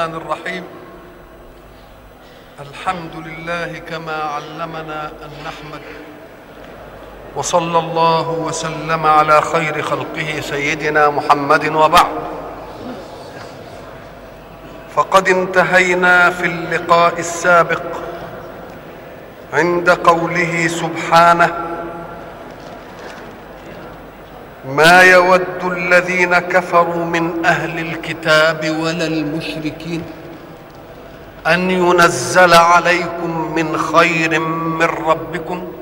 الرحمن الرحيم. الحمد لله كما علمنا أن نحمد. وصلى الله وسلم على خير خلقه سيدنا محمد وبعد. فقد انتهينا في اللقاء السابق عند قوله سبحانه. ما يود الذين كفروا من أهل الكتاب ولا المشركين أن ينزل عليكم من خير من ربكم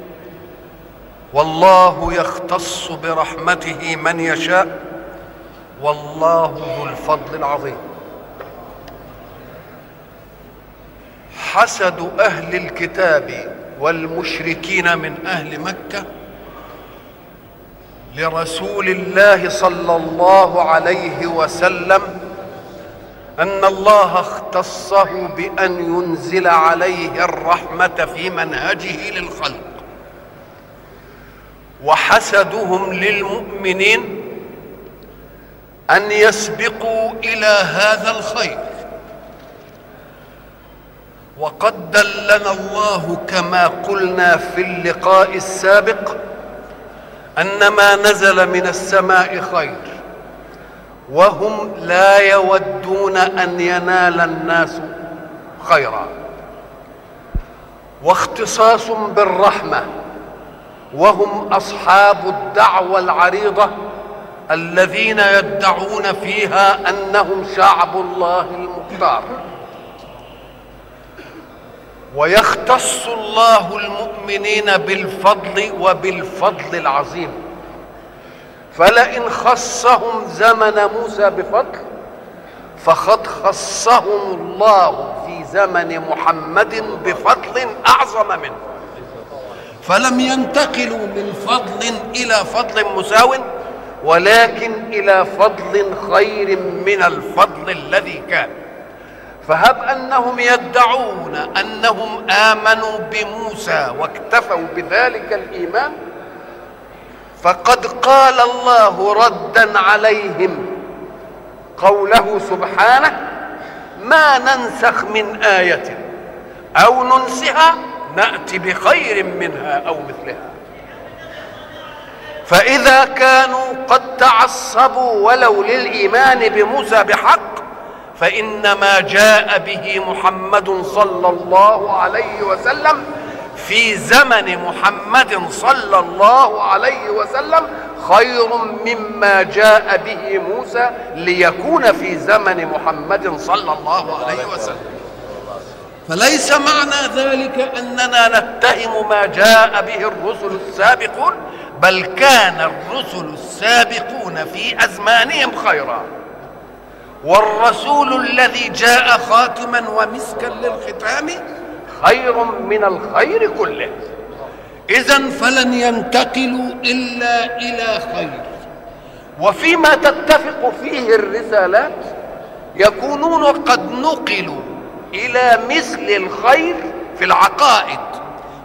والله يختص برحمته من يشاء والله ذو الفضل العظيم. حسد أهل الكتاب والمشركين من أهل مكة لرسول الله صلى الله عليه وسلم أن الله اختصه بأن ينزل عليه الرحمة في منهجه للخلق وحسدهم للمؤمنين أن يسبقوا إلى هذا الخير. وقد دلنا الله كما قلنا في اللقاء السابق ان ما نزل من السماء خير. وهم لا يودون أن ينال الناس خيرا. واختصاص بالرحمة. وهم أصحاب الدعوة العريضة الذين يدعون فيها أنهم شعب الله المختار. ويختص الله المؤمنين بالفضل وبالفضل العظيم. فلئن خصهم زمن موسى بفضل فقد خصهم الله في زمن محمد بفضل أعظم منه. فلم ينتقلوا من فضل إلى فضل مساو ولكن إلى فضل خير من الفضل الذي كان. فهب أنهم يدعون أنهم آمنوا بموسى واكتفوا بذلك الإيمان. فقد قال الله ردا عليهم قوله سبحانه ما ننسخ من آية أو ننسها نأتي بخير منها أو مثلها. فإذا كانوا قد تعصبوا ولو للإيمان بموسى بحق فإن ما جاء به محمد صلى الله عليه وسلم في زمن محمد صلى الله عليه وسلم خير مما جاء به موسى ليكون في زمن محمد صلى الله عليه وسلم. فليس معنى ذلك أننا نتهم ما جاء به الرسل السابقون بل كان الرسل السابقون في أزمانهم خيرا. والرسول الذي جاء خاتما ومسكا للختام خير من الخير كله. اذا فلن ينتقلوا إلا إلى خير. وفيما تتفق فيه الرسالات يكونون قد نقلوا إلى مثل الخير في العقائد.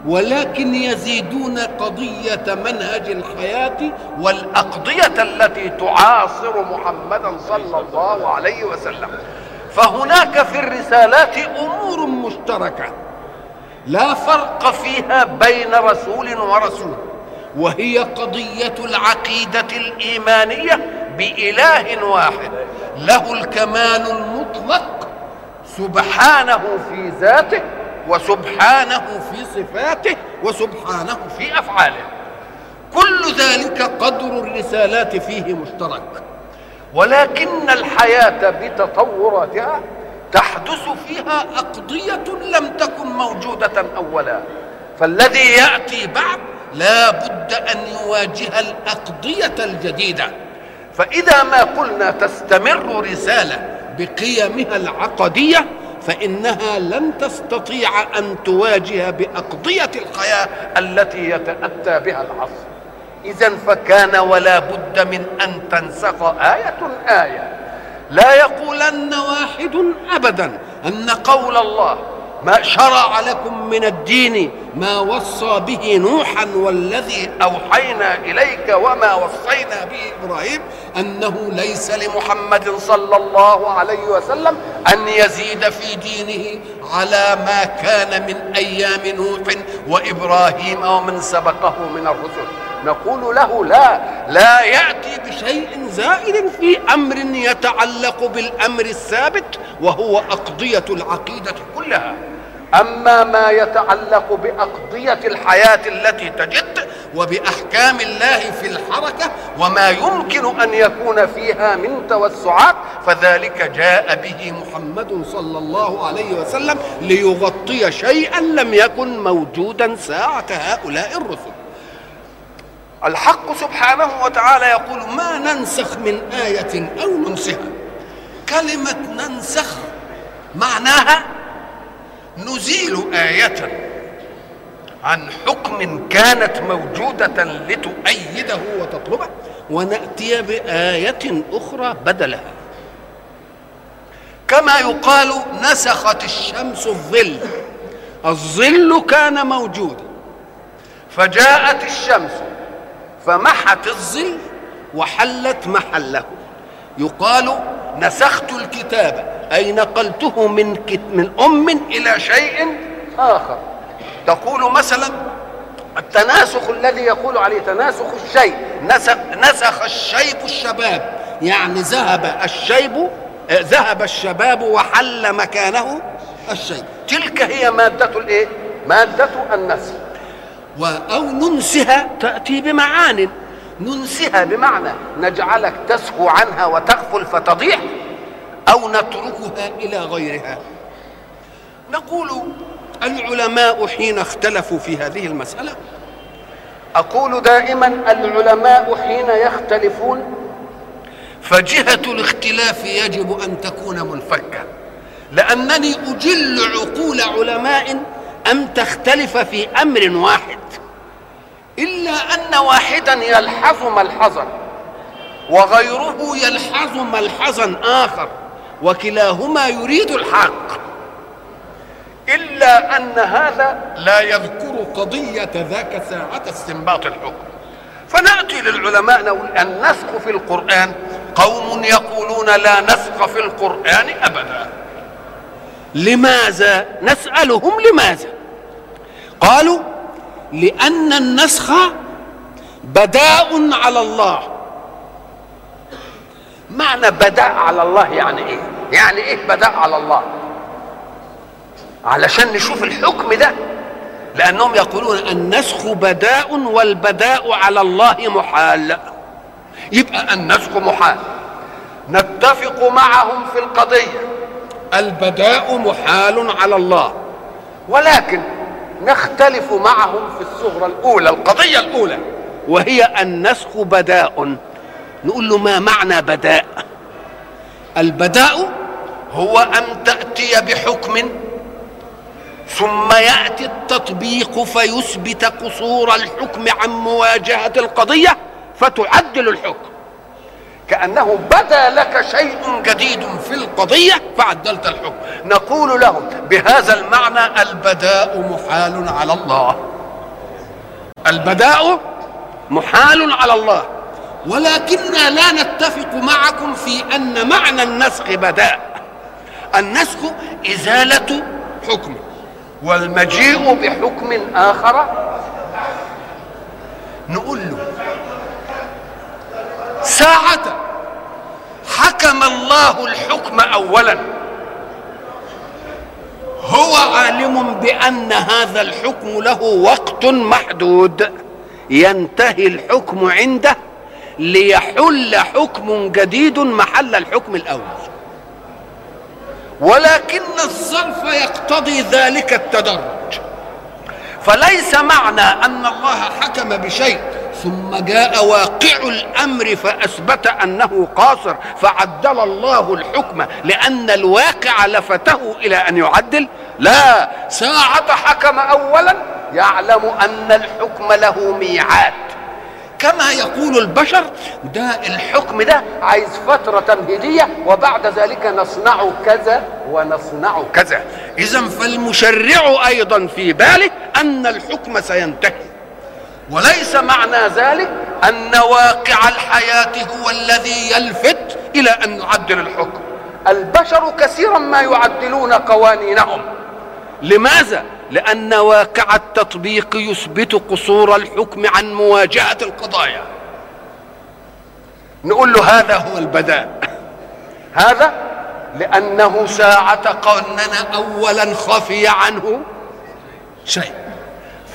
ولكن يزيدون قضية منهج الحياة والأقضية التي تعاصر محمدا صلى الله عليه وسلم. فهناك في الرسالات أمور مشتركة. لا فرق فيها بين رسول ورسول. وهي قضية العقيدة الإيمانية بإله واحد. له الكمال المطلق سبحانه في ذاته وسبحانه في صفاته وسبحانه في أفعاله. كل ذلك قدر الرسالات فيه مشترك. ولكن الحياة بتطوراتها تحدث فيها أقضية لم تكن موجودة أولا. فالذي يأتي بعد لا بد أن يواجه الأقضية الجديدة. فإذا ما قلنا تستمر رسالة بقيمها العقدية فإنها لن تستطيع أن تواجه بأقضية الحياة التي يتأتى بها العصر. إذا فكان ولا بد من أن تنسخ آية آية. لا يقولن واحد أبدا أن قول الله ما شرع لكم من الدين ما وصى به نوحا والذي أوحينا إليك وما وصينا به إبراهيم أنه ليس لمحمد صلى الله عليه وسلم أن يزيد في دينه على ما كان من أيام نوح وإبراهيم ومن سبقه من الرسل. نقول له لا لا يأتي بشيء زائد في أمر يتعلق بالأمر الثابت وهو أقضية العقيدة كلها. أما ما يتعلق بأقضية الحياة التي تجد وبأحكام الله في الحركة وما يمكن أن يكون فيها من توسعات فذلك جاء به محمد صلى الله عليه وسلم ليغطي شيئا لم يكن موجودا ساعة هؤلاء الرسل. الحق سبحانه وتعالى يقول ما ننسخ من آية أو ننسها كلمة ننسخ معناها نزيل آية عن حكم كانت موجودة لتؤيده وتطلبه ونأتي بآية أخرى بدلها. كما يقال نسخت الشمس الظل الظل كان موجودا فجاءت الشمس فمحت الظل وحلت محله. يقال نسخت الكتاب. أي نقلته من من أم إلى شيء آخر. تقول مثلا التناسخ الذي يقول عليه تناسخ الشيء. نسخ, نسخ الشيب الشباب. يعني ذهب الشيب ذهب الشباب وحل مكانه الشيب. تلك هي مادة الإيه؟ مادة النسخ. أو ننسها تأتي بمعان. ننسها بمعنى نجعلك تسهو عنها وتغفل فتضيع أو نتركها إلى غيرها. نقول العلماء حين اختلفوا في هذه المسألة أقول دائما العلماء حين يختلفون فجهة الاختلاف يجب أن تكون منفكة لأنني أجل عقول علماء أن تختلف في أمر واحد. إلا أن واحدا يلحظ ملحظا وغيره يلحظ ملحظا آخر وكلاهما يريد الحق. إلا أن هذا لا يذكر قضية ذاك ساعة استنباط الحكم. فنأتي للعلماء نقول النسخ في القرآن. قوم يقولون لا نسخ في القرآن أبدا. لماذا؟ نسألهم لماذا؟ قالوا لأن النسخ بداء على الله. معنى بداء على الله يعني إيه؟ يعني إيه بداء على الله؟ علشان نشوف الحكم ده. لأنهم يقولون النسخ بداء والبداء على الله محال. يبقى النسخ محال. نتفق معهم في القضية. البداء محال على الله. ولكن نختلف معهم في الصغرى الأولى القضية الأولى. وهي النسخ بداء. نقول له ما معنى بداء؟ البداء هو أن تأتي بحكم ثم يأتي التطبيق فيثبت قصور الحكم عن مواجهة القضية فتعدل الحكم. كأنه بدا لك شيء جديد في القضية فعدلت الحكم. نقول لهم بهذا المعنى البداء محال على الله. البداء محال على الله. ولكننا لا نتفق معكم في أن معنى النسخ بداء. النسخ إزالة حكم. والمجيء بحكم آخر نقول له ساعة حكم الله الحكم أولا. هو عالم بأن هذا الحكم له وقت محدود. ينتهي الحكم عنده ليحل حكم جديد محل الحكم الأول. ولكن الظرف يقتضي ذلك التدرج. فليس معنى أن الله حكم بشيء ثم جاء واقع الأمر فأثبت أنه قاصر فعدل الله الحكم لأن الواقع لفته إلى أن يعدل. لا ساعة حكم اولا يعلم أن الحكم له ميعاد. كما يقول البشر ده الحكم ده عايز فترة تمهيدية وبعد ذلك نصنع كذا ونصنع كذا. إذا فالمشرع أيضا في باله أن الحكم سينتهي. وليس معنى ذلك أن واقع الحياة هو الذي يلفت إلى أن نعدل الحكم. البشر كثيرا ما يعدلون قوانينهم. لماذا؟ لأن واقع التطبيق يثبت قصور الحكم عن مواجهة القضايا. نقول له هذا هو البداء. هذا لأنه ساعة قننا اولا خفي عنه شيء.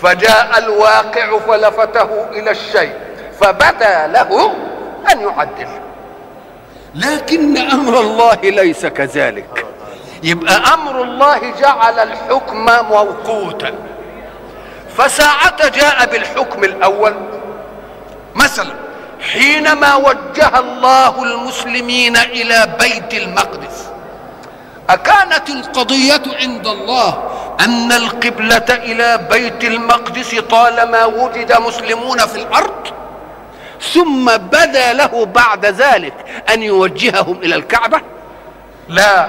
فجاء الواقع فلفته إلى الشيء. فبدأ له أن يعدل. لكن أمر الله ليس كذلك. يبقى أمر الله جعل الحكم موقوتا. فساعة جاء بالحكم الأول. مثلا حينما وجه الله المسلمين إلى بيت المقدس أكانت القضية عند الله أن القبلة إلى بيت المقدس طالما وجد مسلمون في الأرض ثم بدا له بعد ذلك أن يوجههم إلى الكعبة؟ لا.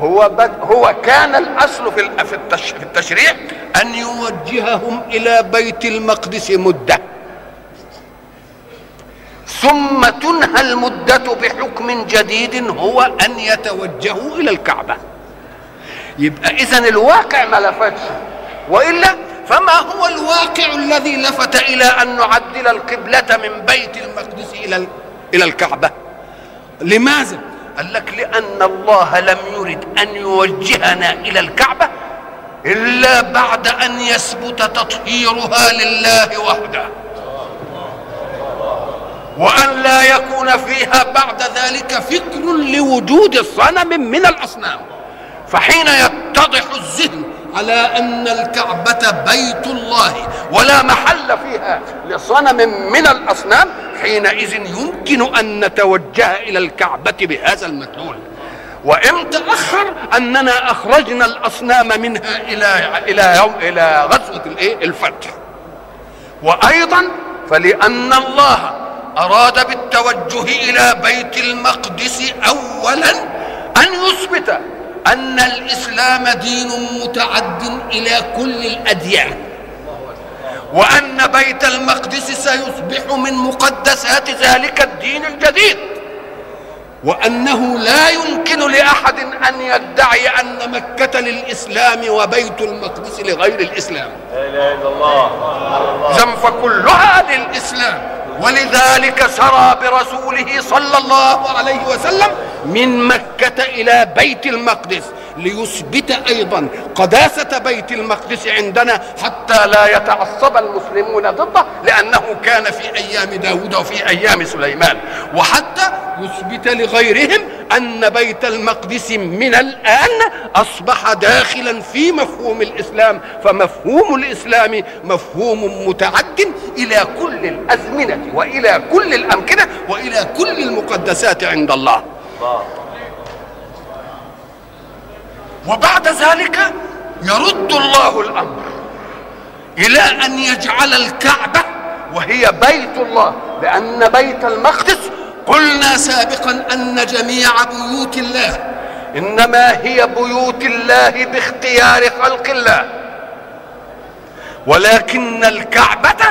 هو بد هو كان الأصل في في التشريع أن يوجههم إلى بيت المقدس مدة. ثم تنهى المدة بحكم جديد هو أن يتوجهوا إلى الكعبة. يبقى اذا الواقع ما لفتش. وإلا فما هو الواقع الذي لفت إلى أن نعدل القبلة من بيت المقدس إلى إلى الكعبة؟ لماذا؟ قال لك لأن الله لم يرد أن يوجهنا إلى الكعبة إلا بعد أن يثبت تطهيرها لله وحده. وأن لا يكون فيها بعد ذلك فكر لوجود صنم من الأصنام. فحين يتضح الذهن على أن الكعبة بيت الله ولا محل فيها لصنم من الأصنام حينئذ يمكن أن نتوجه إلى الكعبة بهذا المدلول. وإن تأخر أننا أخرجنا الأصنام منها إلى إلى يوم إلى غزوة الإيه؟ الفتح. وأيضا فلأن الله أراد بالتوجه إلى بيت المقدس أولا أن يثبت أن الإسلام دين متعد إلى كل الأديان وأن بيت المقدس سيصبح من مقدسات ذلك الدين الجديد وأنه لا يمكن لأحد أن يدعي أن مكة للإسلام وبيت المقدس لغير الإسلام. لا إله إلا الله. فكلها للإسلام. ولذلك سرى برسوله صلى الله عليه وسلم من مكة إلى بيت المقدس. ليثبت أيضا قداسة بيت المقدس عندنا حتى لا يتعصب المسلمون ضده لأنه كان في أيام داود وفي أيام سليمان. وحتى يثبت لغيرهم أن بيت المقدس من الآن أصبح داخلا في مفهوم الإسلام. فمفهوم الإسلام مفهوم متعد إلى كل الأزمنة وإلى كل الأمكنة وإلى كل المقدسات عند الله. وبعد ذلك يرد الله الأمر إلى أن يجعل الكعبة وهي بيت الله لأن بيت المقدس قلنا سابقا أن جميع بيوت الله إنما هي بيوت الله باختيار خلق الله ولكن الكعبة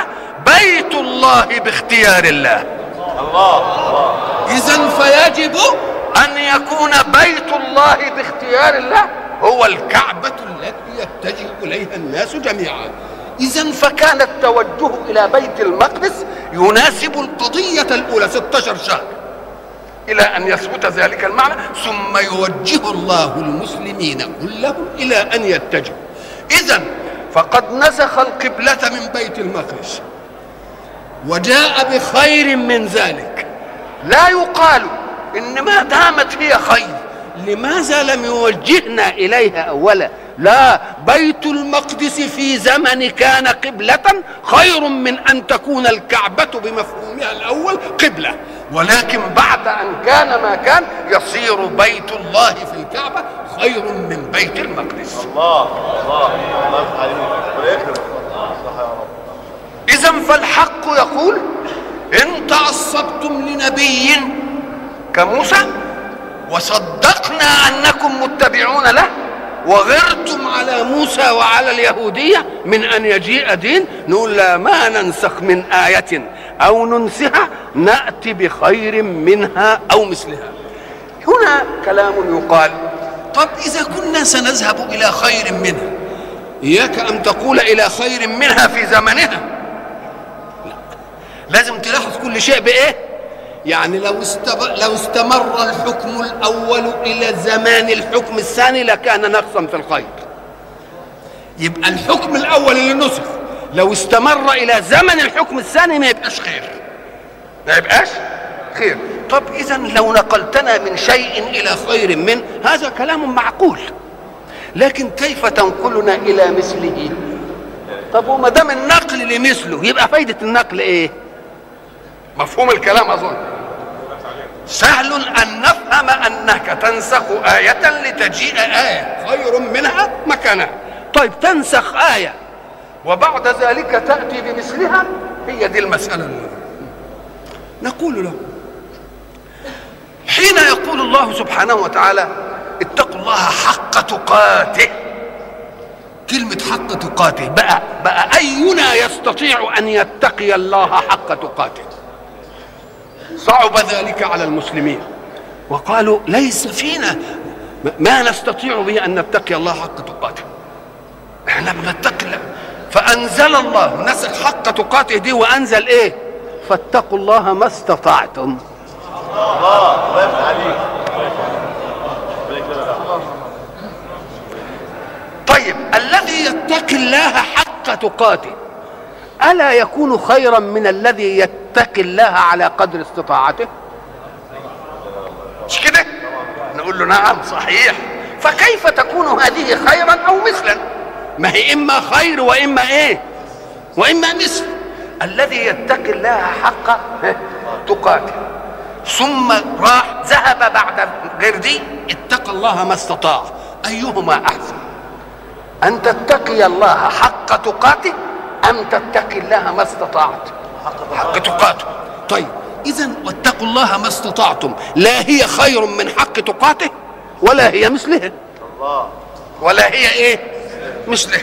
بيت الله باختيار الله. الله اذا فيجب أن يكون بيت الله باختيار الله. هو الكعبة التي يتجه إليها الناس جميعا. إذا فكان التوجه إلى بيت المقدس يناسب القضية الأولى 16 شهر. إلى أن يثبت ذلك المعنى ثم يوجه الله المسلمين كلهم إلى أن يتجهوا. إذا فقد نسخ القبلة من بيت المقدس. وجاء بخير من ذلك. لا يقال إن ما دامت هي خير. لماذا لم يوجهنا إليها أولا؟ لا بيت المقدس في زمن كان قبلة خير من أن تكون الكعبة بمفهومها الأول قبلة. ولكن بعد أن كان ما كان يصير بيت الله في الكعبة خير من بيت المقدس. الله الله الله إذا فالحق يقول إن تعصبتم لنبي كموسى وصدقنا أنكم متبعون له وغرتم على موسى وعلى اليهودية من أن يجيء دين نقول لا ما ننسخ من آية أو ننسها نأتي بخير منها أو مثلها. هنا كلام يقال طب إذا كنا سنذهب إلى خير منها إياك أن تقول إلى خير منها في زمنها؟ لا. لازم تلاحظ كل شيء بإيه؟ يعني لو. لو استمر الحكم الأول إلى زمان الحكم الثاني لكان نقصا في الخير. يبقى الحكم الأول اللي نسخ لو استمر إلى زمن الحكم الثاني ما يبقاش خير. ما يبقاش خير. طب اذا لو نقلتنا من شيء إلى خير منه هذا كلام معقول. لكن كيف تنقلنا إلى مثله؟ طب وما دام النقل لمثله يبقى فايدة النقل إيه؟ مفهوم الكلام أظن. سهل أن نفهم أنك تنسخ آية لتجيء آية. خير منها مكانها طيب تنسخ آية. وبعد ذلك تأتي بمثلها هي دي المسألة. نقول له حين يقول الله سبحانه وتعالى اتقوا الله حق تقاته. كلمة حق تقاته بقى بقى أينا يستطيع أن يتقي الله حق تقاته؟ صعب ذلك على المسلمين. وقالوا ليس فينا. ما نستطيع به أن نتقي الله حق تقاته. إحنا بنتقي الله. فأنزل الله. نسخ حق تقاته دي وأنزل إيه؟ فاتقوا الله ما استطعتم. الله عليك طيب الذي يتقي الله حق تقاته ألا يكون خيرا من الذي يتقي الله على قدر استطاعته. مش كده؟ نقول له نعم صحيح. فكيف تكون هذه خيرا أو مثلا؟ ما هي إما خير وإما إيه؟ وإما مثل. الذي يتقي الله حق تقاته. ثم راح ذهب بعد غير دي اتقى الله ما استطاع. أيهما أحسن؟ أن تتقي الله حق تقاته أم تتقي الله ما استطعت حق تقاته. طيب اذا واتقوا الله ما استطعتم. لا هي خير من حق تقاته ولا هي مثله. ولا هي إيه؟ مثله.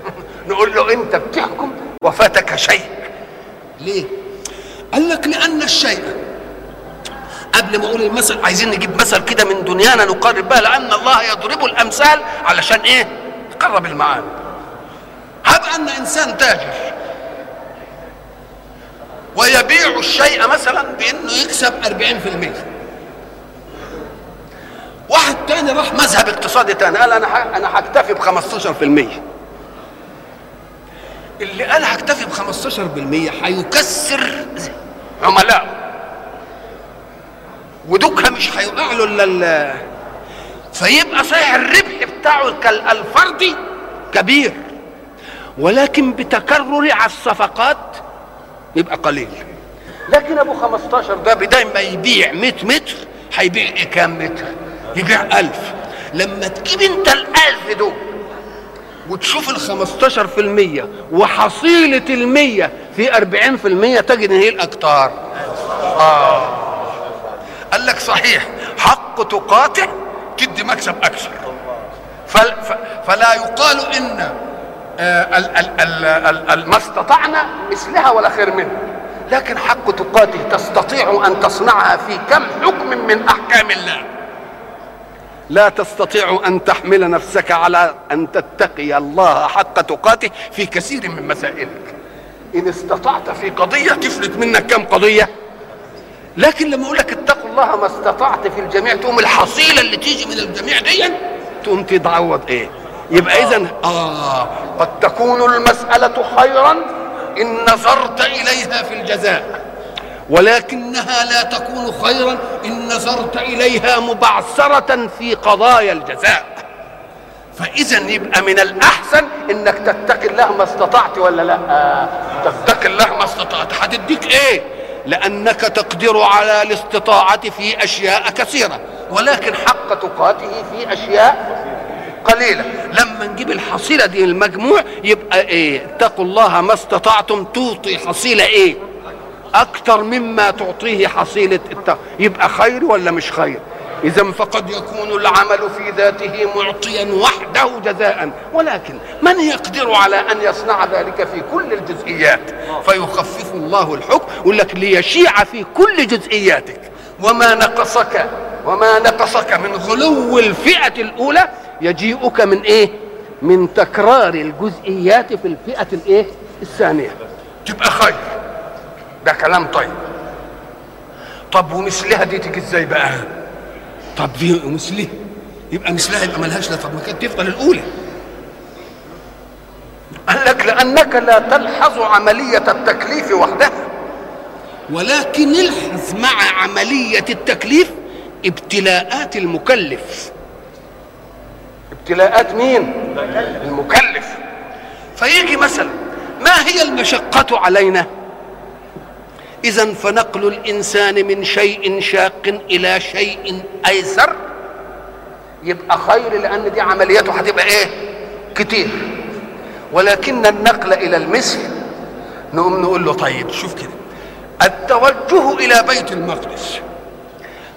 نقول له أنت بتحكم وفاتك شيء. ليه؟ قال لك لأن الشيء قبل ما أقول المثل عايزين نجيب مثل كده من دنيانا نقرب بها لأن الله يضرب الأمثال علشان إيه؟ تقرب المعاني. هب أن إنسان تاجر. ويبيع الشيء مثلا بإنه يكسب 40% واحد تاني راح مذهب اقتصادي تاني قال أنا أنا هكتفي ب 15% اللي قال هكتفي ب 15% هيكسر عملائه ودوكها مش هيقع له إلا فيبقى صحيح الربح بتاعه الفردي كبير. ولكن بتكرر على الصفقات يبقى قليل. لكن أبو 15 ده بداية ما يبيع 100 متر هيبيع كام متر؟ يبيع 1000 لما تجيب انت ال1000 دول وتشوف ال 15% وحصيلة المية في 40% تجد إن هي الأكتار. آه. قال لك صحيح حق تقاطع تدي مكسب أكثر. فل فلا يقال إن ما استطعنا مثلها ولا خير منها. لكن حق تقاته تستطيع أن تصنعها في كم حكم من أحكام الله. لا تستطيع أن تحمل نفسك على أن تتقي الله حق تقاته في كثير من مسائلك. إن استطعت في قضية تفلت منك كم قضية. لكن لما أقول لك اتقوا الله ما استطعت في الجميع تقوم الحصيلة اللي تيجي من الجميع دي تقوم تتعوض إيه يبقى اذا آه قد تكون المسألة خيرا إن نظرت إليها في الجزاء. ولكنها لا تكون خيرا إن نظرت إليها مبعثرة في قضايا الجزاء. فاذا يبقى من الأحسن إنك تتقي الله ما استطعت ولا لا. تتقي الله ما استطعت. هتديك إيه؟ لأنك تقدر على الاستطاعة في أشياء كثيرة. ولكن حق تقاته في أشياء قليلة. لما نجيب الحصيلة دي المجموع يبقى إيه؟ اتقوا الله ما استطعتم. توطي حصيلة إيه؟ أكتر مما تعطيه حصيلة الت... يبقى خير ولا مش خير؟ اذا فقد يكون العمل في ذاته معطيا وحده جزاء. ولكن من يقدر على أن يصنع ذلك في كل الجزئيات؟ فيخفف الله الحكم يقول لك ليشيع في كل جزئياتك. وما نقصك وما نقصك من غلو الفئة الأولى يجيئك من إيه؟ من تكرار الجزئيات في الفئة الإيه؟ الثانية. تبقى خير ده كلام طيب. طب ومثلها دي تيجي إزاي بقى؟ طب دي ومثلها. يبقى مثلها يبقى ملهاش لا طب ما كانت تفضل الأولى. قال لك لأنك لا تلحظ عملية التكليف وحدها. ولكن الحظ مع عملية التكليف ابتلاءات المكلف. ابتلاءات مين؟ المكلف. فيجي مثلا ما هي المشقة علينا؟ اذا فنقل الإنسان من شيء شاق إلى شيء أيسر. يبقى خير لأن دي عملياته هتبقى إيه؟ كتير. ولكن النقل إلى المثل نقوم نقول له طيب شوف كده. التوجه إلى بيت المقدس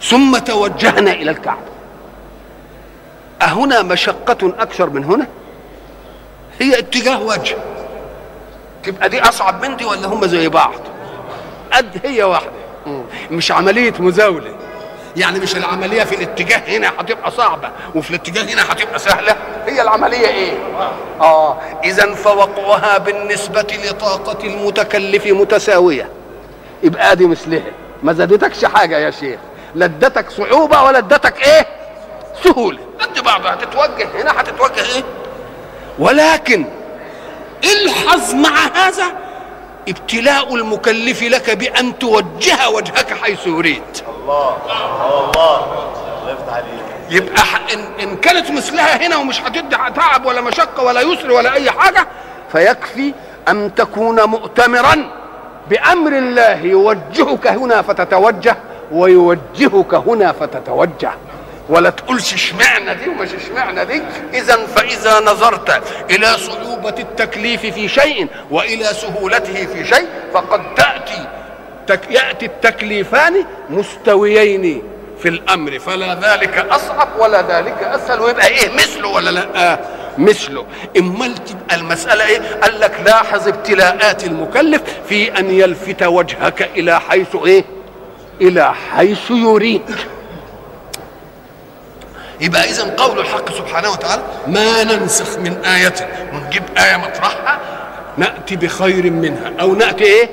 ثم توجهنا إلى الكعبة. أهنا مشقة أكثر من هنا؟ هي اتجاه وجه تبقى دي أصعب من دي ولا هم زي بعض؟ قد هي واحدة مش عملية مزاولة يعني مش العملية في الاتجاه هنا هتبقى صعبة وفي الاتجاه هنا هتبقى سهلة هي العملية إيه؟ آه إذا فوقعها بالنسبة لطاقة المتكلف متساوية يبقى دي مثلها ما زادتكش حاجة يا شيخ لا ادتك صعوبة ولا ادتك إيه؟ سهولة. قد بعضها هتتوجه هنا هتتوجه إيه؟ ولكن الحظ مع هذا ابتلاء المكلف لك بأن توجه وجهك حيث يريد. الله الله. يبقى إن, إن كانت مثلها هنا ومش هتدي تعب ولا مشقة ولا يسر ولا أي حاجة فيكفي أن تكون مؤتمرا بأمر الله يوجهك هنا فتتوجه ويوجهك هنا فتتوجه. ولا تقولش اشمعنى دي ومش اشمعنى دي. اذا فإذا نظرت إلى صعوبة التكليف في شيء وإلى سهولته في شيء فقد تأتي تك يأتي التكليفان مستويين في الأمر. فلا ذلك أصعب ولا ذلك أسهل. ويبقى إيه مثله ولا لا؟ آه مثله. امال تبقى المسألة إيه؟ قال لك لاحظ ابتلاءات المكلف في أن يلفت وجهك إلى حيث إيه؟ إلى حيث يريد. يبقى اذا قول الحق سبحانه وتعالى ما ننسخ من آية ونجيب آية مطرحها نأتي بخير منها أو نأتي إيه؟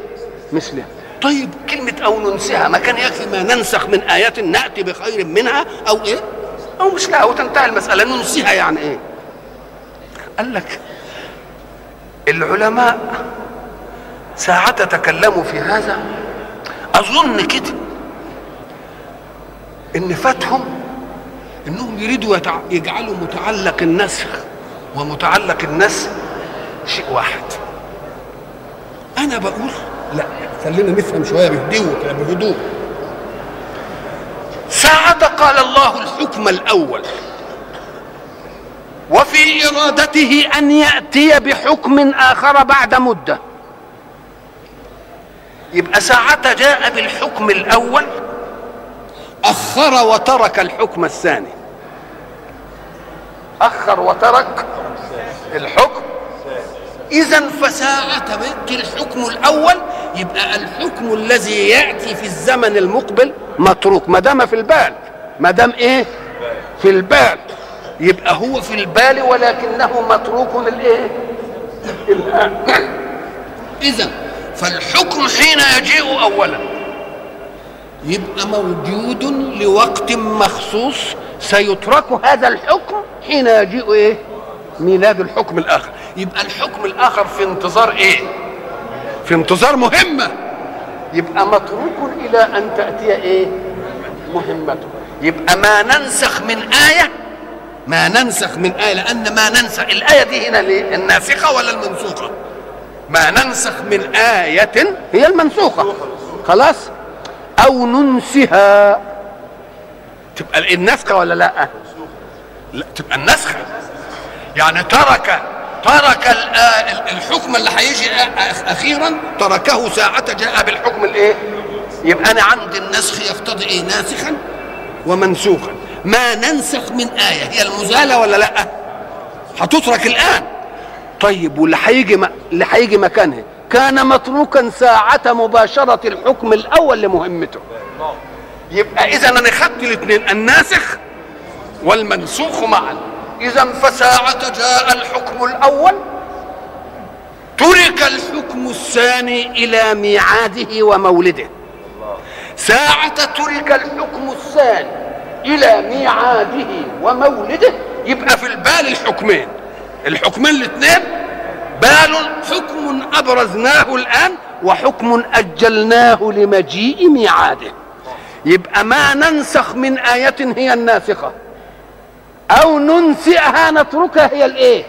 مثلها طيب كلمة أو ننسها ما كان يكفي ما ننسخ من آية نأتي بخير منها أو إيه؟ أو مثلها وتنتهي المسألة ننسيها يعني إيه؟ قال لك العلماء ساعة تكلموا في هذا أظن كده إن فاتهم إنهم يريدوا. يجعلوا متعلق النسخ ومتعلق النسخ شيء واحد. أنا بقول لا خلينا نفهم شوية بهدوء كده بهدوء ساعة قال الله الحكم الأول. وفي إرادته أن يأتي بحكم آخر بعد مدة. يبقى ساعة جاء بالحكم الأول. أخر وترك الحكم الثاني. أخر وترك الحكم. إذا فساعة بيت الحكم الأول يبقى الحكم الذي يأتي في الزمن المقبل متروك. ما دام في البال. ما دام إيه؟ في البال. يبقى هو في البال ولكنه متروك للإيه؟ الآن. إذا فالحكم حين يجيء أولا. يبقى موجود لوقت مخصوص سيترك هذا الحكم حين يجيء إيه؟ ميلاد الحكم الآخر. يبقى الحكم الآخر في انتظار إيه؟ في انتظار مهمة. يبقى متروك إلى أن تأتي إيه؟ مهمته يبقى ما ننسخ من آية ما ننسخ من آية لأن ما ننسخ الآية دي هنا ليه؟ الناسخة ولا المنسوخة؟ ما ننسخ من آية هي المنسوخة. خلاص؟ أو ننسها. تبقى النسخة ولا لأ؟ لا تبقى النسخة. يعني ترك ترك الحكم اللي هيجي أ- أخيرا تركه ساعة جاء بالحكم الإيه؟ يبقى أنا عندي النسخ يقتضي إيه ناسخا ومنسوخا. ما ننسخ من آية هي المزالة ولا لأ؟ هتترك الآن. طيب واللي هيجي اللي هيجي مكانها كان متروكا ساعة مباشرة الحكم الأول لمهمته. يبقى إذا أنا خدت الاثنين الناسخ والمنسوخ معا. إذا فساعة جاء الحكم الأول. ترك الحكم الثاني إلى ميعاده ومولده. ساعة ترك الحكم الثاني إلى ميعاده ومولده. يبقى في البال الحكمين. الحكمين الاثنين بال حكم أبرزناه الآن وحكم أجلناه لمجيء ميعاده يبقى ما ننسخ من آية هي الناسخة أو ننسئها نتركها هي الإيه؟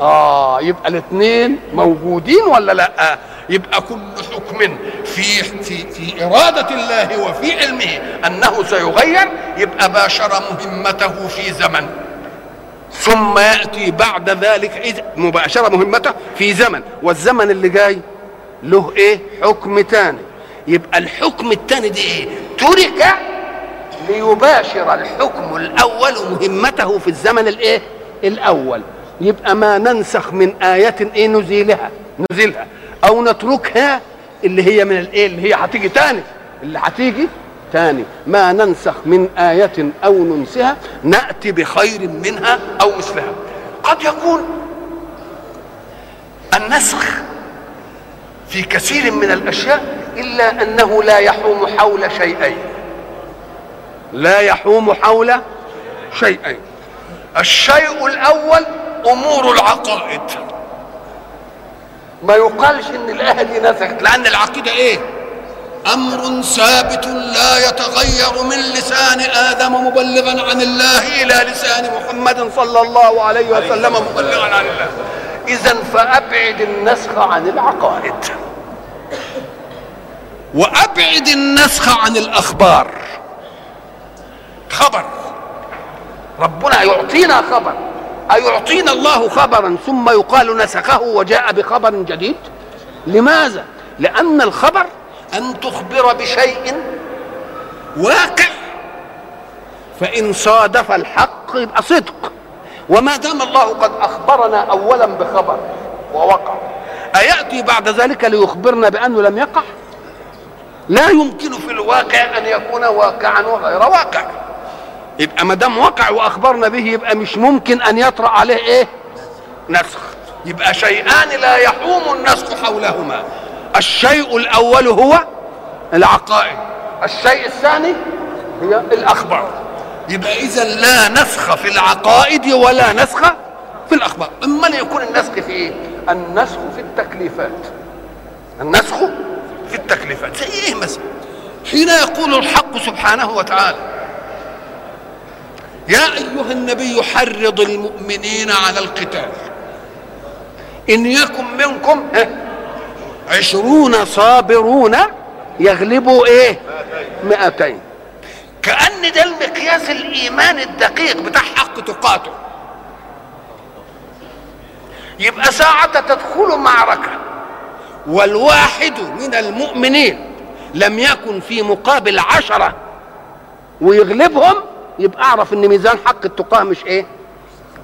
آه يبقى الاثنين موجودين ولا لأ؟ يبقى كل حكم في في في إرادة الله وفي علمه أنه سيغير يبقى باشر مهمته في زمن ثم يأتي بعد ذلك مباشرة مهمته في زمن. والزمن اللي جاي له إيه؟ حكم تاني. يبقى الحكم التاني دي إيه؟ ترك ليباشر الحكم الأول مهمته في الزمن الإيه؟ الأول. يبقى ما ننسخ من آية إيه نزيلها؟ نزيلها. أو نتركها اللي هي من الإيه؟ اللي هي هتيجي تاني. اللي هتيجي تاني ما ننسخ من آية أو ننسها نأتي بخير منها أو مثلها قد يكون النسخ في كثير من الأشياء إلا أنه لا يحوم حول شيئين. لا يحوم حول شيئين. الشيء الأول أمور العقائد. ما يقالش الايه دي نسخت لأن العقيدة إيه؟ أمر ثابت لا يتغير من لسان آدم مبلغا عن الله إلى لسان محمد صلى الله عليه وسلم مبلغا عن الله. اذا فأبعد النسخ عن العقائد. وأبعد النسخ عن الأخبار. خبر. ربنا يعطينا خبر. أيعطينا الله خبرا ثم يقال نسخه وجاء بخبر جديد؟ لماذا؟ لأن الخبر أن تخبر بشيء واقع فإن صادف الحق يبقى صدق. وما دام الله قد أخبرنا أولا بخبر ووقع أيأتي بعد ذلك ليخبرنا بأنه لم يقع؟ لا يمكن في الواقع أن يكون واقعا وغير واقع. يبقى ما دام وقع وأخبرنا به يبقى مش ممكن أن يطرأ عليه إيه؟ نسخ. يبقى شيئان لا يحوم النسخ حولهما. الشيء الأول هو العقائد. الشيء الثاني هي الأخبار. يبقى إذا لا نسخ في العقائد ولا نسخ في الأخبار. إما يكون النسخ في إيه؟ النسخ في التكليفات. النسخ في التكليفات. زي إيه مثلا؟ حين يقول الحق سبحانه وتعالى يا أيها النبي حرض المؤمنين على القتال. إن يكن منكم عشرون صابرون يغلبوا إيه؟ مئتين. كأن ده المقياس الإيمان الدقيق بتاع حق تقاته. يبقى ساعة تدخل معركة والواحد من المؤمنين لم يكن في مقابل عشرة ويغلبهم يبقى أعرف إن ميزان حق التقاة مش إيه؟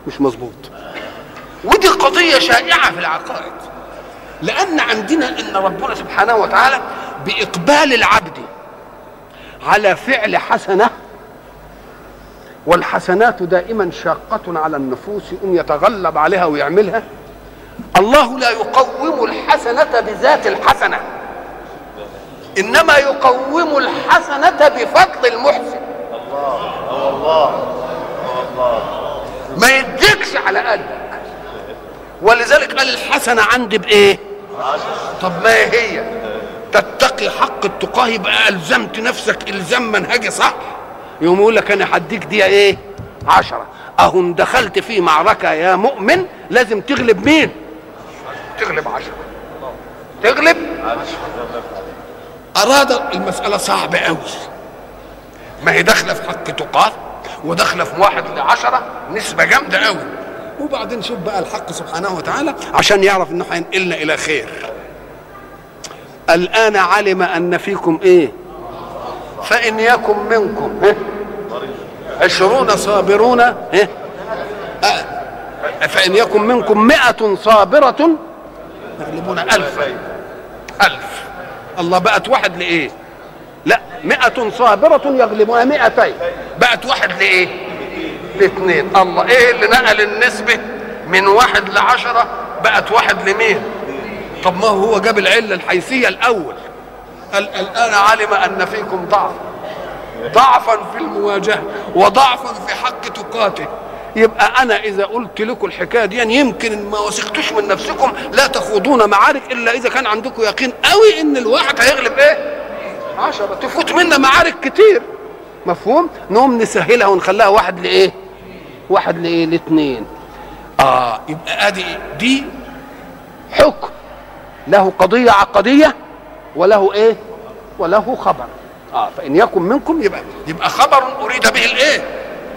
مش مظبوط. ودي قضية شائعة في العقائد. لأن عندنا أن ربنا سبحانه وتعالى بإقبال العبد على فعل حسنة والحسنات دائما شاقة على النفوس يقوم يتغلب عليها ويعملها الله لا يقوم الحسنة بذات الحسنة إنما يقوم الحسنة بفضل المحسن. ما يديكش على قلبك. ولذلك قال الحسنة عندي بإيه؟ طب ما هي؟ تتقي حق التقاه يبقى ألزمت نفسك إلزام منهجي صح؟ يقوم يقول لك أنا هديك دي إيه؟ عشرة. أهو دخلت في معركة يا مؤمن لازم تغلب مين؟ تغلب عشرة. تغلب؟ أراد المسألة صعبة قوي ما هي داخلة في حق تقال وداخلة في واحد لعشرة نسبة جامدة قوي وبعدين شوف بقى الحق سبحانه وتعالى عشان يعرف إنه هينقلنا إلى خير الآن علم أن فيكم إيه فإن يكن منكم إيه؟ عشرون صابرون إيه؟ آه. فإن يكن منكم مئة صابرة يغلبون ألفا ألف الله بقت واحد لإيه لا مئة صابرة يغلبون مئتين بقت واحد لإيه لاثنين الله إيه اللي نقل النسبة من واحد لعشرة بقت واحد لمين؟ طب ما هو جاب العلة الحيثية الأول. قال الآن علم أن فيكم ضعف ضعفا في المواجهة وضعفا في حق تقاته. يبقى أنا إذا قلت لكم الحكاية دي يعني يمكن ما وثقتوش من نفسكم لا تخوضون معارك إلا إذا كان عندكم يقين قوي إن الواحد هيغلب إيه؟ عشرة. تفوت منا معارك كتير. مفهوم؟ نقوم نسهلها ونخليها واحد لإيه؟ واحد لايه لاثنين آه يبقى أدي دي حكم. له قضية عقدية وله إيه؟ وله خبر. آه فإن يكن منكم يبقى يبقى خبر أريد به الإيه؟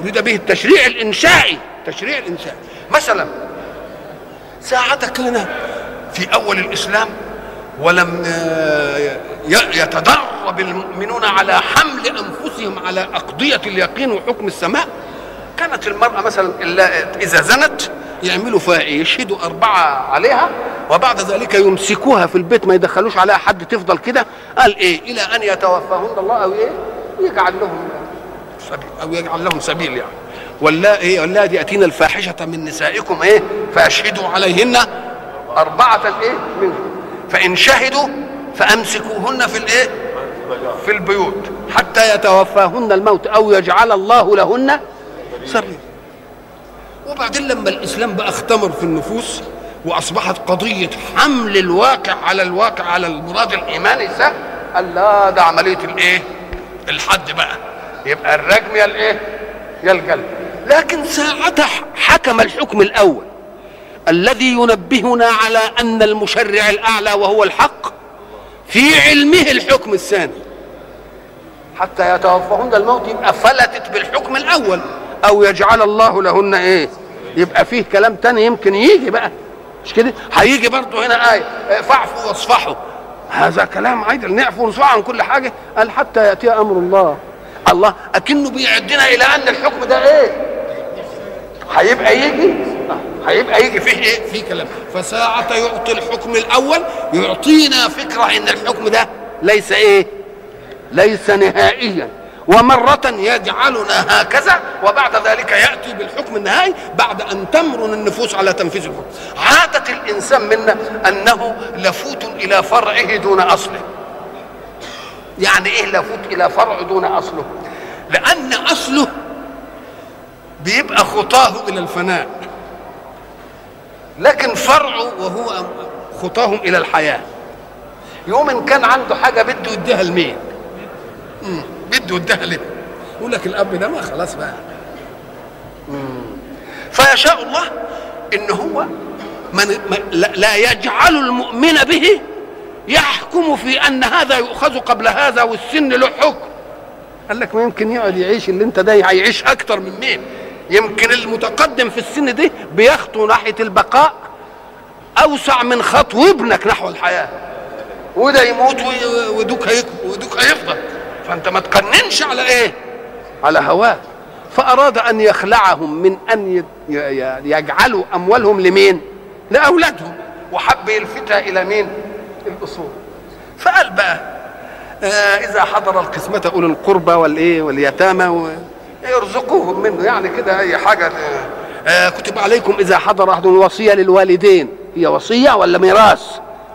أريد به التشريع الإنشائي. التشريع الانشائي مثلا ساعتك لنا في أول الإسلام ولم يتدرب المؤمنون على حمل أنفسهم على أقضية اليقين وحكم السماء. كانت المرأة مثلا إذا زنت يعملوا فيها إيه؟ يشهدوا أربعة عليها وبعد ذلك يمسكوها في البيت ما يدخلوش عليها حد تفضل كده. قال إيه؟ إلى أن يتوفاهن الله أو إيه؟ يجعل لهم سبيل أو يجعل لهم سبيل يعني. ولا إيه؟ واللاتي يأتين الفاحشة من نسائكم إيه؟ فأشهدوا عليهن أربعة إيه؟ منكم فإن شهدوا فأمسكوهن في الإيه؟ في البيوت حتى يتوفاهن الموت أو يجعل الله لهن سبيل وبعدين لما الإسلام بقى اختمر في النفوس وأصبحت قضية حمل الواقع على الواقع على المراد الايماني سهل قال لا ده عملية الإيه؟ الحد بقى. يبقى الرجم يا الإيه؟ يا الجلد لكن ساعتها حكم الحكم الأول. الذي ينبهنا على أن المشرع الأعلى وهو الحق في علمه الحكم الثاني. حتى يتوفاهن الموت يبقى فلتت بالحكم الأول. أو يجعل الله لهن إيه؟ يبقى فيه كلام تاني يمكن يجي بقى. مش كده؟ هيجي برضه هنا آية. فاعفوا واصفحوا. هذا كلام عادل نعفو ونصفح عن كل حاجة. قال حتى يأتي أمر الله. الله أكنه بيعدنا إلى أن الحكم ده إيه؟ هيبقى يجي. هيبقى يجي. فيه إيه؟ فيه كلام. فساعة يعطي الحكم الأول. يعطينا فكرة إن الحكم ده ليس إيه؟ ليس نهائيا. ومرة يجعلنا هكذا وبعد ذلك يأتي بالحكم النهائي بعد أن تمرن النفوس على تنفيذ الحكم عادة الإنسان منا أنه لفوت إلى فرعه دون أصله. يعني إيه لفوت إلى فرع دون أصله؟ لأن أصله بيبقى خطاه إلى الفناء. لكن فرعه وهو خطاهم إلى الحياة. يوم إن كان عنده حاجة بده يديها لمين؟ بده يديها ليه يقول لك الأب ده ما خلاص بقى. فيشاء الله ان هو من لا يجعل المؤمن به يحكم في أن هذا يؤخذ قبل هذا والسن له حكم. قال لك ما يمكن يقعد يعيش اللي انت ده هيعيش أكتر من مين؟ يمكن المتقدم في السن دي بيخطو ناحية البقاء أوسع من خطو ابنك نحو الحياة. وده يموت ودوك ودوك هيفضل. فأنت ما تقننش على إيه؟ على هواه. فأراد أن يخلعهم من أن يجعلوا أموالهم لمين؟ لأولادهم. وحب يلفتها إلى مين؟ الاصول فقال بقى آه إذا حضر القسمة أولي القربى والإيه واليتامى يرزقوهم منه. يعني كده أي حاجة آه كتب عليكم إذا حضر أحد الوصيه للوالدين. هي وصية ولا ميراث؟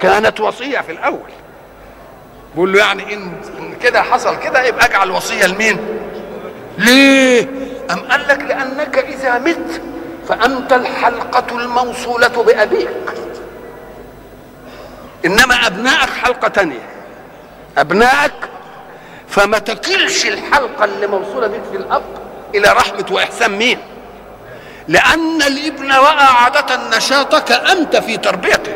كانت وصية في الأول. بقول له يعني ان كده حصل كده يبقى اجعل وصيه لمين؟ ليه؟ أم قال لك لأنك إذا مت فأنت الحلقة الموصولة بأبيك إنما أبنائك حلقة تانية أبنائك فما تكلش الحلقة اللي موصولة بك في الأب إلى رحمة وإحسان مين؟ لأن الإبن رأى عادة نشاطك أنت في تربيته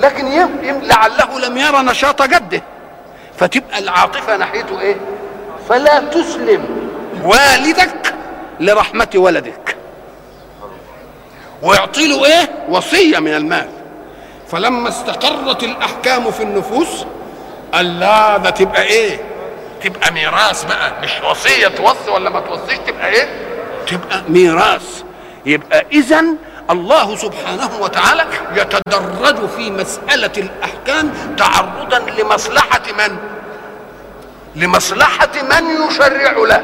لكن لعله لم يرى نشاط جده. فتبقى العاطفة ناحيته إيه؟ فلا تسلم والدك لرحمة ولدك. ويعطي له إيه؟ وصية من المال. فلما استقرت الأحكام في النفوس قال لا ده تبقى إيه؟ تبقى ميراث بقى. مش وصية توصي ولا ما توصيش تبقى إيه؟ تبقى ميراث. يبقى اذا الله سبحانه وتعالى يتدرج في مسألة الأحكام تعرضا لمصلحة من؟ لمصلحة من يشرع له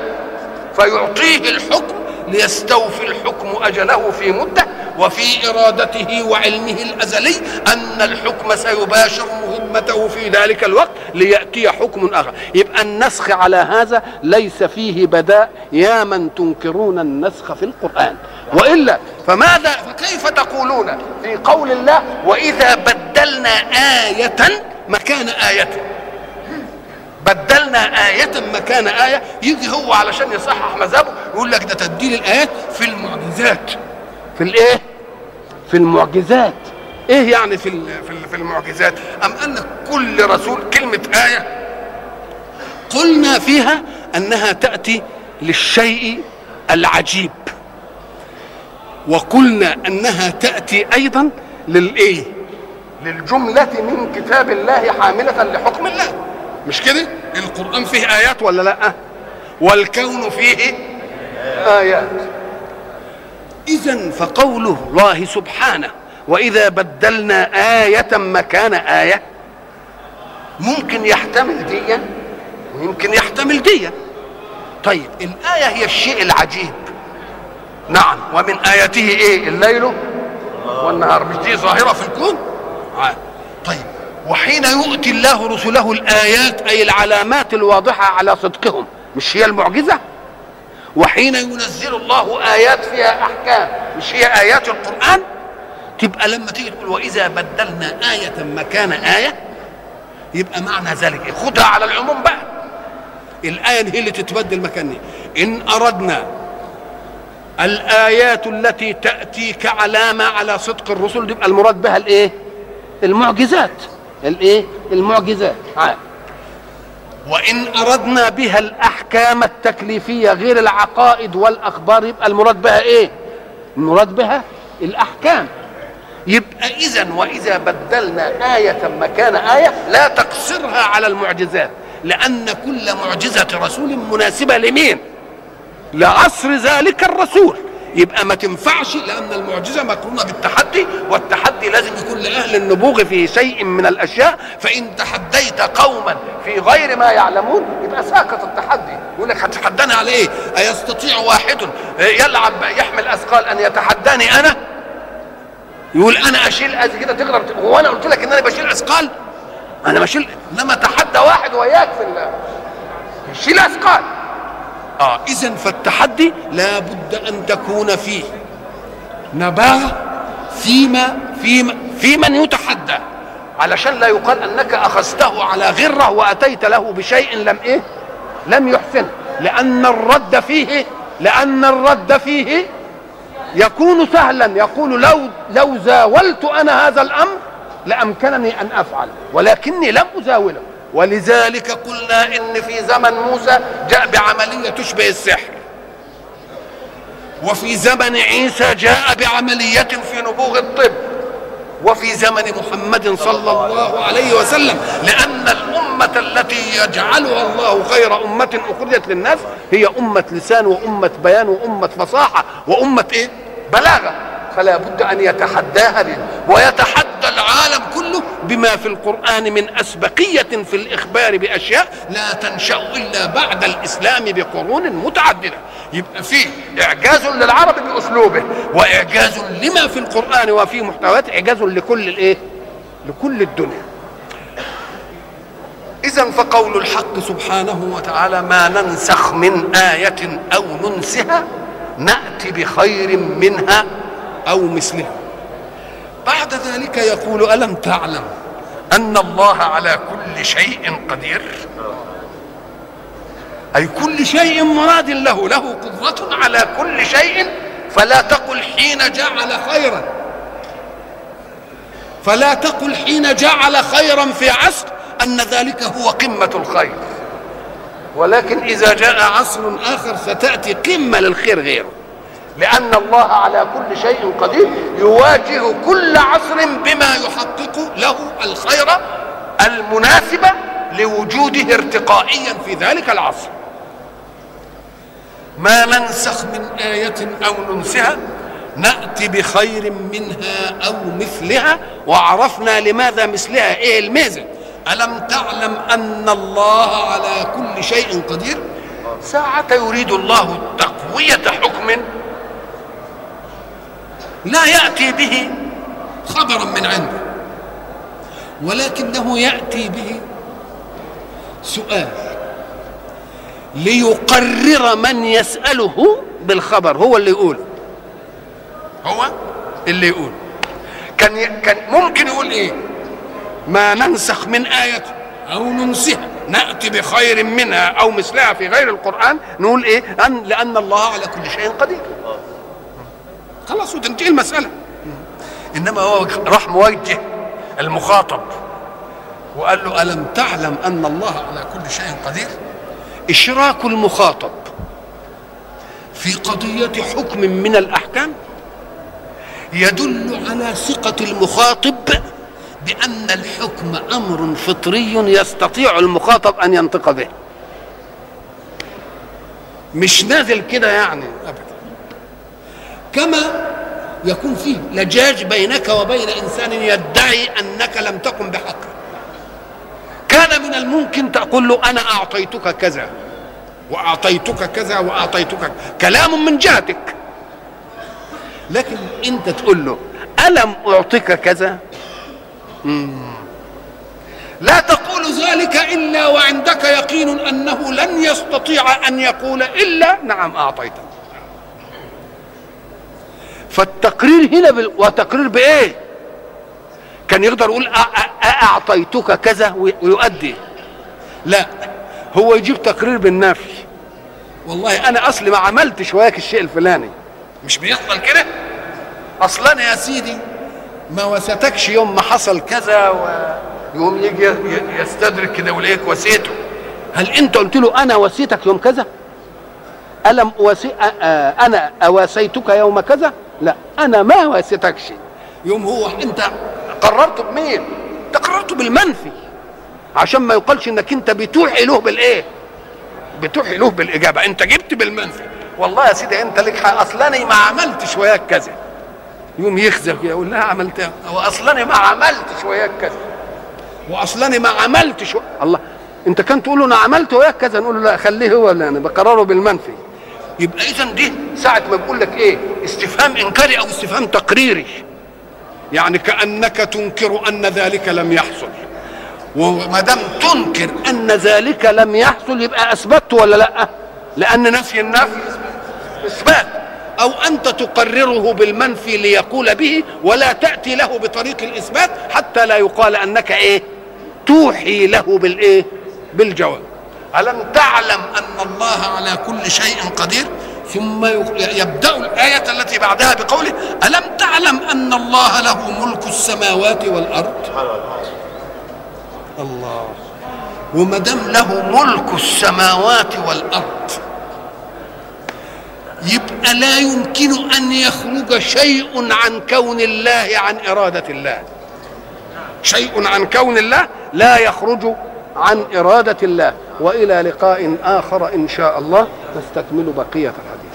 فيعطيه الحكم ليستوفي الحكم أجله في مدة وفي إرادته وعلمه الأزلي أن الحكم سيباشر مهمته في ذلك الوقت ليأتي حكم آخر. يبقى النسخ على هذا ليس فيه بداء يا من تنكرون النسخ في القرآن. وإلا فماذا فكيف تقولون في قول الله وإذا بدلنا آية مكان آية؟ بدلنا آية مكان آية يجي هو علشان يصحح مذهبه يقول لك ده تبديل الآيات في المعجزات في الإيه؟ في المعجزات إيه يعني في في المعجزات؟ أم أن كل رسول كلمة آية قلنا فيها أنها تأتي للشيء العجيب وقلنا أنها تأتي أيضا للإيه؟ للجملة من كتاب الله حاملة لحكم الله مش كده؟ القرآن فيه آيات ولا لأ؟ والكون فيه آيات. إذا فقول الله سبحانه وإذا بدلنا آية مكان آية ممكن يحتمل ديا ويمكن يحتمل ديا طيب الآية هي الشيء العجيب. نعم. ومن آياته إيه؟ الليل والنهار. مش دي ظاهرة في الكون؟ طيب وحين يؤتي الله رسله الآيات أي العلامات الواضحة على صدقهم مش هي المعجزة؟ وحين ينزل الله آيات فيها أحكام مش هي آيات القرآن؟ تبقى لما تيجي تقول وإذا بدلنا آية مكان آية يبقى معنى ذلك إيه؟ خدها على العموم بقى. الآية هي اللي تتبدل مكان إن أردنا الآيات التي تأتي كعلامة على صدق الرسل يبقى المراد بها الإيه؟ المعجزات. الايه؟ المعجزات. عام. وإن أردنا بها الأحكام التكليفية غير العقائد والأخبار يبقى المراد بها إيه؟ المراد بها الأحكام. يبقى إذا وإذا بدلنا آية مكان آية لا تقصرها على المعجزات لأن كل معجزة رسول مناسبة لمين؟ لعصر ذلك الرسول. يبقى ما تنفعش لأن المعجزة مقرونه بالتحدي والتحدي لازم يكون لأهل النبوغ في شيء من الأشياء فإن تحديت قوما في غير ما يعلمون يبقى ساقط التحدي يقول لك هتتحداني على إيه؟ أيستطيع واحد يلعب يحمل أثقال أن يتحداني أنا؟ يقول أنا أشيل كده تقدر هو أنا قلت لك إن أنا بشيل أثقال؟ أنا بشيل إنما تحدى واحد وياك في يشيل أثقال آه اذا فالتحدي لا بد أن تكون فيه. نباغه فيما فيما في من يتحدى. علشان لا يقال أنك أخذته على غرة وأتيت له بشيء لم إيه؟ لم يحسن. لأن الرد فيه لأن الرد فيه يكون سهلا. يقول لو لو زاولت أنا هذا الأمر لأمكنني أن أفعل ولكني لم أزاوله. ولذلك قلنا إن في زمن موسى جاء بعملية تشبه السحر. وفي زمن عيسى جاء بعملية في نبوغ الطب. وفي زمن محمد صلى الله عليه وسلم لأن الأمة التي يجعلها الله خير أمة أخرجت للناس هي أمة لسان وأمة بيان وأمة فصاحة وأمة إيه؟ بلاغة. فلا بد أن يتحداها ويتحدى العالم كله بما في القرآن من أسبقية في الإخبار بأشياء لا تنشأ إلا بعد الإسلام بقرون متعددة. يبقى في إعجاز للعرب بأسلوبه وإعجاز لما في القرآن وفي محتويات إعجاز لكل الإيه؟ لكل الدنيا. اذا فقول الحق سبحانه وتعالى ما ننسخ من آية أو ننسها نأتي بخير منها أو مثلها. بعد ذلك يقول ألم تعلم أن الله على كل شيء قدير؟ أي كل شيء مراد له له قدره على كل شيء فلا تقل حين جعل خيرا. فلا تقل حين جعل خيرا في عصر أن ذلك هو قمة الخير. ولكن إذا جاء عصر آخر ستأتي قمة للخير غيره. لأن الله على كل شيء قدير يواجه كل عصر بما يحقق له الخير المناسب لوجوده ارتقائيا في ذلك العصر. ما ننسخ من آية أو ننسها؟ نأتي بخير منها أو مثلها وعرفنا لماذا مثلها. إيه الميزة؟ ألم تعلم أن الله على كل شيء قدير؟ ساعة يريد الله تقوية حكم لا يأتي به خبرا من عنده. ولكنه يأتي به سؤال ليقرر من يسأله بالخبر. هو اللي يقول. هو اللي يقول. كان ي... كان ممكن يقول إيه؟ ما ننسخ من آية أو ننسها. نأتي بخير منها أو مثلها في غير القرآن. نقول إيه؟ أن لأن الله على كل شيء قدير. خلاص وتنتهي المسألة. إنما هو راح موجه المخاطب. وقال له ألم تعلم أن الله على كل شيء قدير؟ إشراك المخاطب في قضية حكم من الأحكام يدل على ثقة المخاطب بأن الحكم أمر فطري يستطيع المخاطب أن ينطق به. مش نازل كده يعني. أبدا كما يكون فيه لجاج بينك وبين إنسان يدعي أنك لم تقم بحق. كان من الممكن تقول له أنا أعطيتك كذا وأعطيتك كذا وأعطيتك كلام من جهتك لكن أنت تقول له ألم أعطيك كذا. لا تقول ذلك إلا وعندك يقين أنه لن يستطيع أن يقول إلا نعم أعطيتك. فالتقرير هنا بال... وتقرير بإيه؟ كان يقدر يقول أعطيتك كذا ويؤدي. لا هو يجيب تقرير بالنفي. والله أنا أصلي ما عملتش وياك الشيء الفلاني. مش بيحصل كده؟ أصلا يا سيدي ما وستكش يوم ما حصل كذا ويوم يجي يستدرك كده وليك وسيته. هل أنت قلت له أنا وسيتك يوم كذا؟ ألم أواسي أنا أواسيتك يوم كذا؟ لا أنا ما واسيتكش يوم هو أنت قررت بمين؟ انت قررت بالمنفي. عشان ما يقالش إنك أنت بتوحي له بالإيه؟ بتوحي له بالإجابة. أنت جبت بالمنفي. والله يا سيدي أنت لك حق. اصلاني ما عملتش وياك كذا. يوم يخزف يقول لها عملت. هو اصلاني ما عملتش وياك كذا. واصلاني ما عملتش و... الله. أنت كان تقول له أنا عملت وياك كذا نقول له لا خليه هو اللي أنا بقرره بالمنفي. يبقى اذا دي ساعة ما بقول لك إيه؟ استفهام إنكاري أو استفهام تقريري. يعني كأنك تنكر أن ذلك لم يحصل. وما دام تنكر أن ذلك لم يحصل يبقى اثبت ولا لأ؟ لأن نفي النفي إثبات. أو أنت تقرره بالمنفي ليقول به ولا تأتي له بطريق الإثبات حتى لا يقال أنك إيه؟ توحي له بالإيه؟ بالجواب. ألم تعلم أن الله على كل شيء قدير؟ ثم يبدأ الآية التي بعدها بقوله ألم تعلم أن الله له ملك السماوات والأرض؟ الله. وما دام له ملك السماوات والأرض يبقى لا يمكن أن يخرج شيء عن كون الله عن إرادة الله. شيء عن كون الله لا يخرج عن إرادة الله وإلى لقاء آخر إن شاء الله نستكمل بقية الحديث.